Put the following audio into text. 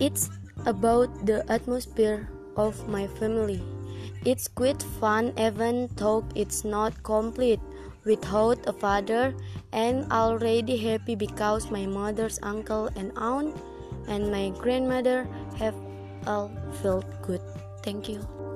It's about the atmosphere of my family. It's quite fun even though it's not complete without a father and already happy because my mother's uncle and aunt and my grandmother have all felt good. Thank you.